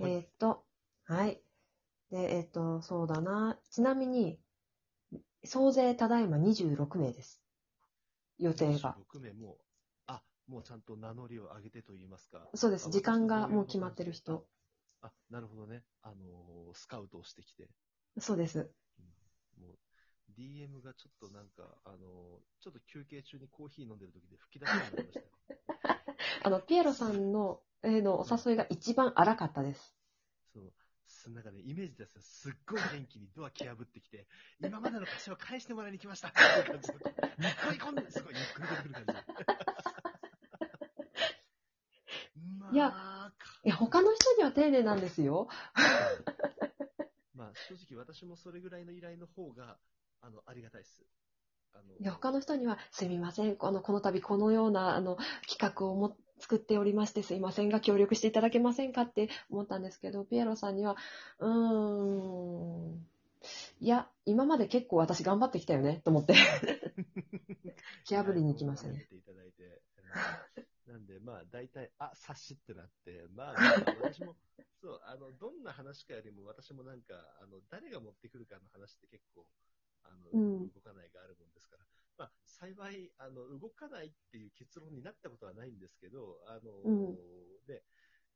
はい。えーっと、はい。で、えーっと、そうだな。ちなみに、総勢ただいま26名です。予定が。26名も、あ、もうちゃんと名乗りを上げてと言いますか。そうです。あ時間がもう決まってる人。あ、なるほどね。あのースカウトをしてきて、そうです。もう、DM がちょっとなんか、あのーちょっと休憩中にコーヒー飲んでる時で吹き出しになりましたよ。あの、ピエロさんの、えーのお誘いが一番荒かったです。その、すなんかね、イメージですよ。すっごい元気にドア蹴破ってきて、今までの貸しを返してもらいに来ましたっていう感じで、にっこり込んで、すごいにっこり込んでくる感じで。まあ、いやいや、他の人には丁寧なんですよ。まあ、正直私もそれぐらいの依頼の方が、あの、ありがたいです。あのいや、他の人には、すみません、この、この度このような、あの、企画をも作っておりまして、すいませんが、協力していただけませんかって思ったんですけど、ピエロさんには、うーん、いや、今まで結構私頑張ってきたよね、と思って。気破りに行きましたね。ていただいて。うんなんで、まあ、大体、あ、察しってなって、まあ、まあ私も、そう、あの、どんな話かよりも、私もなんか、あの、誰が持ってくるかの話って結構、あの、うん動かないがあるもんですから、まあ、幸い、あの、動かないっていう結論になったことはないんですけど、あの、うんで、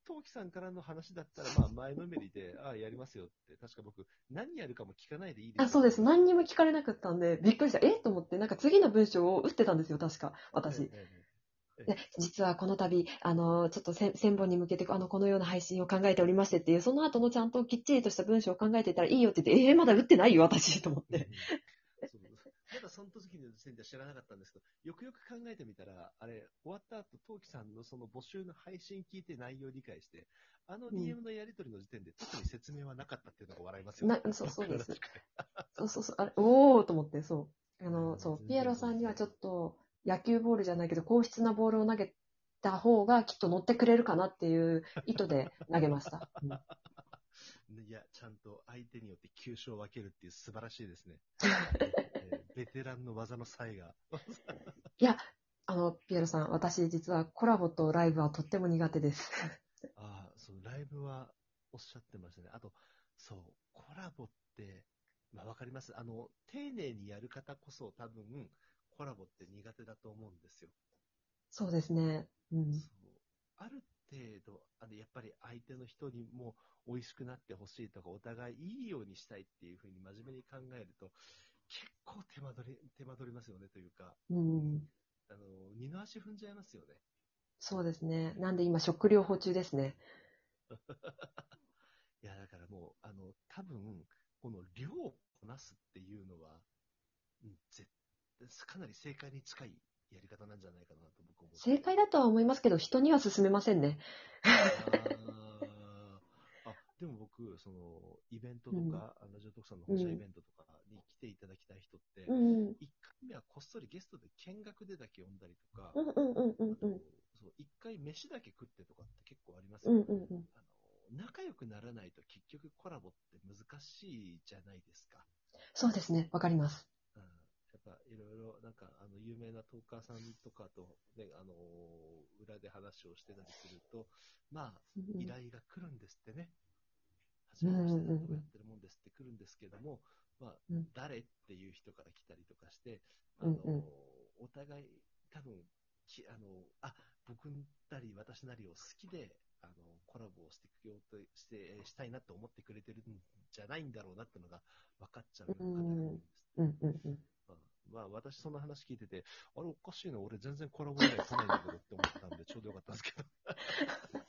陶器さんからの話だったら、まあ、前のめりで、ああ、やりますよって、確か僕、何やるかも聞かないでいいですあ、そうです。何にも聞かれなかったんで、びっくりした。え？と思って、なんか次の文章を打ってたんですよ、確か、私。ええええで実はこの度、あの、ちょっと千千本に向けて、あの、このような配信を考えておりましてっていう、その後のちゃんときっちりとした文章を考えていたらいいよって言って、えー、まだ打ってないよ、私、と思って。その時の時点では知らなかったんですけど、よくよく考えてみたら、あれ、終わった後、トウキさんのその募集の配信聞いて内容を理解して、あの DM のやり取りの時点で特に説明はなかったっていうのが笑いますよね。なそうそうです そうそうそう、あれ、おーと思って、そう。あの、そう、ピエロさんにはちょっと、野球ボールじゃないけど、硬質なボールを投げた方がきっと乗ってくれるかなっていう意図で投げました。う んいや、ちゃんと相手によって急所を分けるっていう素晴らしいですね。えーベテランの技の才が。いや、あの、ピエロさん、私実はコラボとライブはとっても苦手です。ああ、そう、ライブはおっしゃってましたね。あと、そう、コラボって、まあわかります。あの、丁寧にやる方こそ多分、コラボって苦手だと思うんですよ。そうですね。うん。そうある程度、あの、やっぱり相手の人にも美味しくなってほしいとか、お互いいいようにしたいっていうふうに真面目に考えると、結構手間取り、手間取りますよねというか、うん。あの、二の足踏んじゃいますよね。そうですね。なんで今、食療法中ですね。いや、だからもう、あの、多分、この量をこなすっていうのは、うん、絶かなり正解に近いやり方なんじゃないかなと僕は思って。正解だとは思いますけど、人には勧めませんね。あでも僕、その、イベントとか、あのラジオ特産の本社イベントとかに来ていただきたい人って、うん。一回目はこっそりゲストで見学でだけ呼んだりとか、うんうんうんうんあのうん。そう一回飯だけ食ってとかって結構ありますうよね。んうんうん。あの仲良くならないと結局コラボって難しいじゃないですか。そうですね。わかります。いろいろ、なんか、あの、有名なトーカーさんとかと、ね、あのー裏で話をしてたりすると、まあ、うん依頼が来るんですってね。初めましてやってるもんですって来るんですけども、まあ、うん誰っていう人から来たりとかして、あのーお互い、多分、きあのーあ、僕なり私なりを好きで、あのーコラボをしていくようとして、したいなと思ってくれてるんじゃないんだろうなってのが分かっちゃうのかなと思うんです。私その話聞いてて、あれおかしいな、俺全然コラボ以外来ないんだけどって思ってたんで、ちょうどよかったんですけど。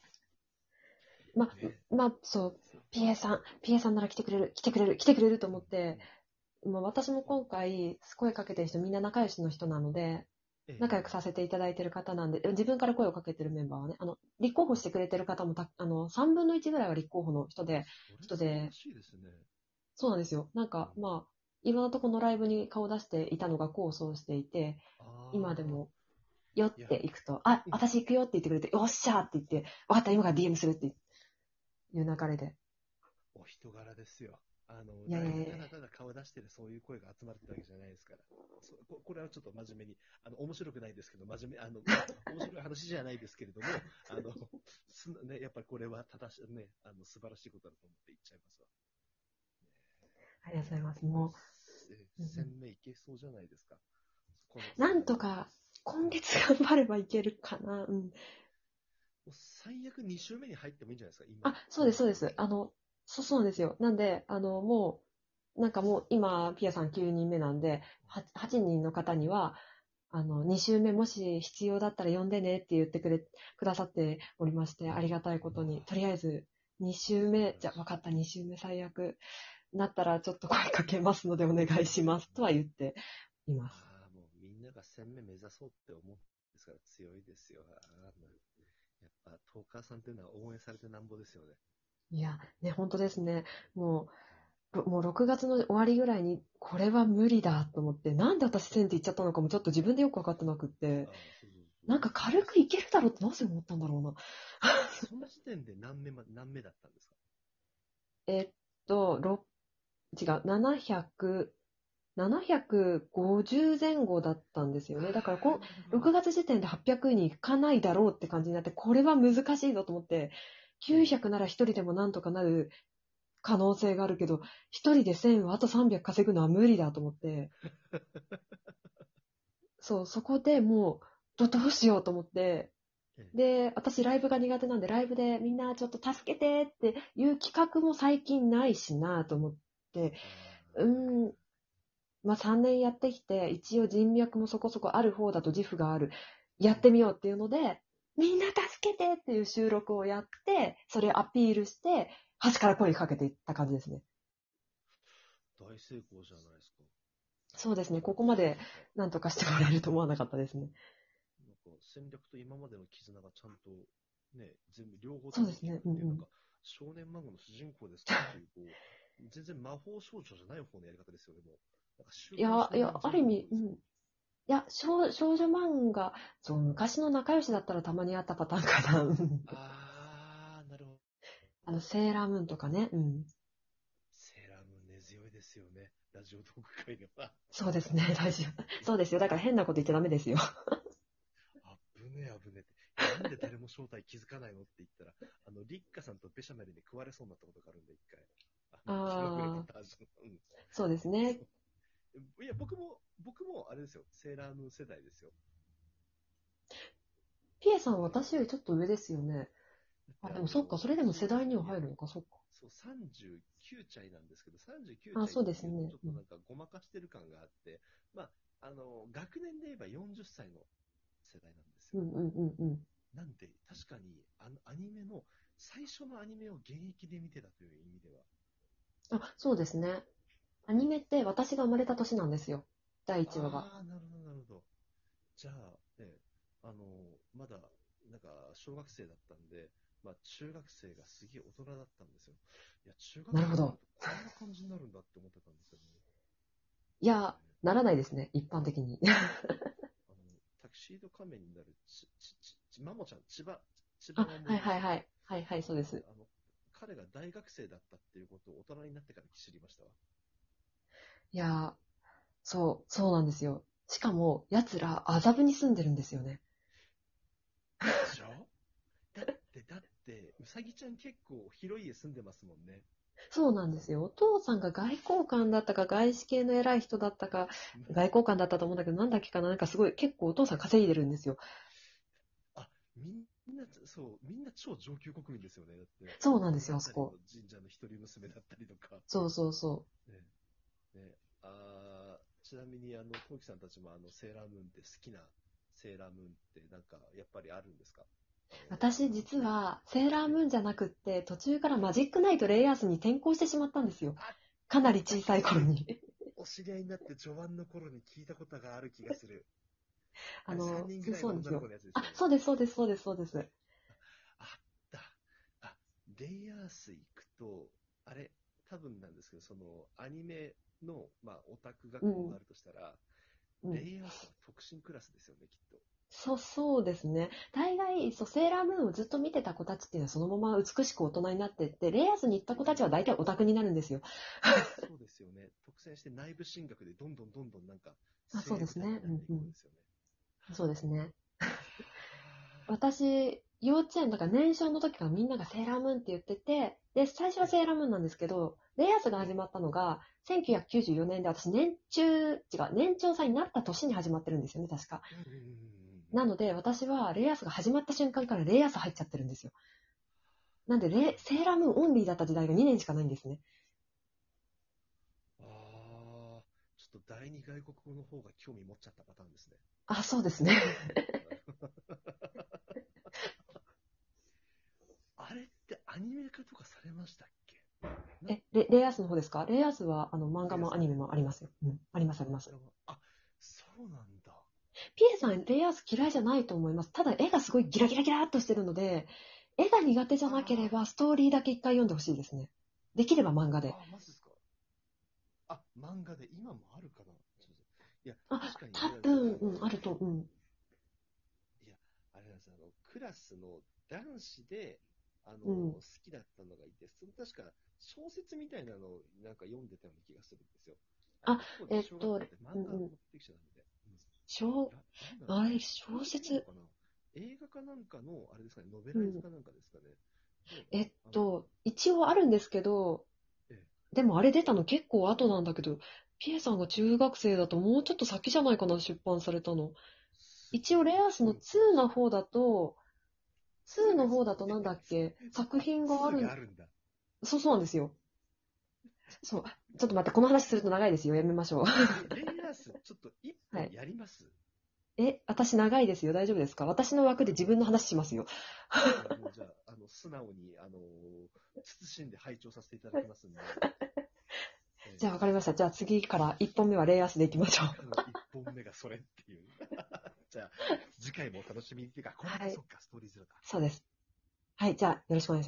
まねまあ、そう、ピエさん、ピエさんなら来てくれる、来てくれる、来てくれると思って、まあ、私も今回、声かけてる人みんな仲良しの人なので、ええ仲良くさせていただいてる方なんで、自分から声をかけてるメンバーはね、あの、立候補してくれてる方もた、あの、3分の1ぐらいは立候補の人で、人で。そうなんですよ。なんか、まあ、いろんなとこのライブに顔出していたのが構想していて、今で。も、よって行くと、あ、私行くよって言ってくれて、よっしゃーって言って、わかった、今から DM するっていう流れで。お人柄ですよ。あの、いやいやいやただただ顔出してるそういう声が集まってるわけじゃないですから。そここれはちょっと真面目に、あの、面白くないですけど、真面目、あの、面白い話じゃないですけれども、あの、すね、やっぱりこれは正しい、ね、あの、素晴らしいことだと思って言っちゃいますわ。ありがとうございます。もえ鮮明いけそうじゃないですか。このう、なんとか、今月頑張ればいけるかな。うん。もう最悪2週目に入ってもいいんじゃないですか、今。あ、そうです、そうです。あの、そうそうなんですよ。なんで、あの、もう、なんかもう、今、ピアさん9人目なんで、8, 8人の方には、あの、2週目もし必要だったら呼んでねって言ってくれ、くださっておりまして、ありがたいことに、とりあえず、2週目、じゃあ分かった、2週目最悪、なったらちょっと声かけますのでお願いします、とは言っています。ああ、もうみんなが1000目目指そうって思うんですから強いですよ。やっぱ、トーカーさんっていうのは応援されてなんぼですよね。いや、ね、本当ですね。もう、ろもう6月の終わりぐらいに、これは無理だと思って、なんで私1000って言っちゃったのかもちょっと自分でよくわかってなくってなんか軽くいけるだろうってなぜ思ったんだろうな。その時点で何目ま、何目だったんですか？えっと、ろ違う、700、750前後だったんですよね。だからこ、6月時点で800にいかないだろうって感じになって、これは難しいぞと思って、900なら1人でもなんとかなる可能性があるけど、1人で1000はあと300稼ぐのは無理だと思って、そう、そこでもう、どどうしようと思って、で、私ライブが苦手なんで、ライブでみんなちょっと助けてっていう企画も最近ないしなと思って、うーん、まあ3年やってきて、一応人脈もそこそこある方だと自負がある。やってみようっていうので、みんな助けてっていう収録をやって、それアピールして、端から声かけていった感じですね。大成功じゃないですか。そうですね、ここまでなんとかしてもらえると思わなかったですね。なんか戦略と今までの絆がちゃんと、ね、全部両方そうですねうんなんか少年漫画の主人公ですかっていう、こう、全然魔法少女じゃない方のやり方ですよね、もう。なんか週いや、いや、ある意味、ううんん。いや、少少女漫画、そう、昔の仲良しだったらたまにあったパターンかな。う んあー、なるほど。あの、セーラームーンとかね。うん。セーラームーン根強いですよね、ラジオトーク界では。そうですね、大丈夫。そうですよ。だから変なこと言っちゃダメですよ。あぶねえあぶねえって。なんで誰も正体気づかないのって言ったら、あの、リッカさんとベシャメルに食われそうになったことがあるんで、一回。あー気まぐれパターンうんそうですね。いや、僕も、僕もあれですよ、セーラームーン世代ですよ。ピエさん、私よりちょっと上ですよね。あ、でもそっか、それでも世代には入るのか、そっか。そう、39歳なんですけど、39歳あそうですねちょっとなんかごまかしてる感があって、まあ、あの、学年で言えば40歳の世代なんですよ。うんうんうんうん。なんで、確かにあの、アニメの、最初のアニメを現役で見てたという意味では。あ、そうですね。アニメって私が生まれた年なんですよ。第1話が。ああ、なるほど、なるほど。じゃあ、ね、あの、まだ、なんか、小学生だったんで、まあ、中学生がすげえ大人だったんですよ。いや、中学生なるほどこんな感じになるんだって思ってたんですよね。いや、ならないですね、一般的に。あの、タキシード仮面になるち、ち、ち、ち、マモちゃん、千葉、千葉あ、はいはいはい。はいはい、そうです。あの、彼が大学生だったっていうことを大人になってから知りましたわ。いや、そう、そうなんですよ。しかも、奴ら、麻布に住んでるんですよね。でしょ？だって、だって、うさぎちゃん結構広い家住んでますもんね。そうなんですよ。お父さんが外交官だったか、外資系の偉い人だったか、外交官だったと思うんだけど、なんだっけかな、なんかすごい、結構お父さん稼いでるんですよ。あ、みんな、そう、みんな超上級国民ですよね。だって。そうなんですよあそこ。神社の一人娘だったりとか。そうそうそね。ね。あーちなみに、あの、トウキさんたちも、あの、セーラームーンって好きなセーラームーンって、なんか、やっぱりあるんですか？う。私、実は、セーラームーンじゃなくって、途中からマジックナイトレイヤースに転校してしまったんですよ。かなり小さい頃に。お知り合いになって序盤の頃に聞いたことがある気がする。あの3人ぐらいそうなんですよの女の子のやつですよあね。、そうです、そうです、そうです、そうです。あった。あ、レイヤース行くと、あれ、多分なんですけど、その、アニメの、まあ、オタク学校があるとしたら、うんレイヤースは特進クラスですよね、きっと。そう、そうですね。大概、そう、セーラームーンをずっと見てた子たちっていうのはそのまま美しく大人になってって、レイアースに行った子たちは大体オタクになるんですよ。そうですよね。特選して内部進学でどんどんどんどんなんか、あそうですね精鋭みたいになっていくんですよね。そうですね。私、幼稚園だから年少の時からみんながセーラームーンって言ってて、で、最初はセーラームーンなんですけど、レイアースが始まったのが、1994年で私年中、違う、年長さんになった年に始まってるんですよね、確か。なので、私はレイアースが始まった瞬間からレイアース入っちゃってるんですよ。なんでレ、セーラームーンオンリーだった時代が2年しかないんですね。ああ、ちょっと第二外国語の方が興味持っちゃったパターンですね。あ、そうですね。あれってアニメ化とかされましたっけ？え、レレイアースの方ですか？レイアースはあの漫画もアニメもありますよ。うん、ありますあります。あ、そうなんだ。ピエさん、レイアース嫌いじゃないと思います。ただ絵がすごいギラギラギラっとしてるので、絵が苦手じゃなければストーリーだけ一回読んでほしいですね。できれば漫画で。あ、マジですか。あ、漫画で今もあるかな？いや、あ確かに。多分、うん、あると、うん。いや、あれなんですよあの、クラスの男子で、あの、うん好きだったのがいて、その確か小説みたいなのをなんか読んでたような気がするんですよ。あえっと漫画持ってきちゃダメで。小、なあれ、小説、映画かなんかの、あれですかね、ノベライズかなんかですかね。えっと、一応あるんですけどええ、でもあれ出たの結構後なんだけど、ピエさんが中学生だともうちょっと先じゃないかな、出版されたの。一応レアースの2の方だと、2の方だとなんだっけ、作品がある2があるんだ。そうそうなんですよ。そう。ちょっと待って、この話すると長いですよ。やめましょう。レイヤース、ちょっと一本やります、え、私長いですよ。大丈夫ですか？私の枠で自分の話しますよ。あのじゃあ、あの、素直に、あの、慎んで拝聴させていただきますんで。じゃあ分かりました。じゃあ次から1本目はレイアースでいきましょう。一本目がそれっていう。じゃあ、次回もお楽しみにっていうか、これ、はいそっか、ストーリーズラか。そうです。はい。じゃあよろしくお願いします。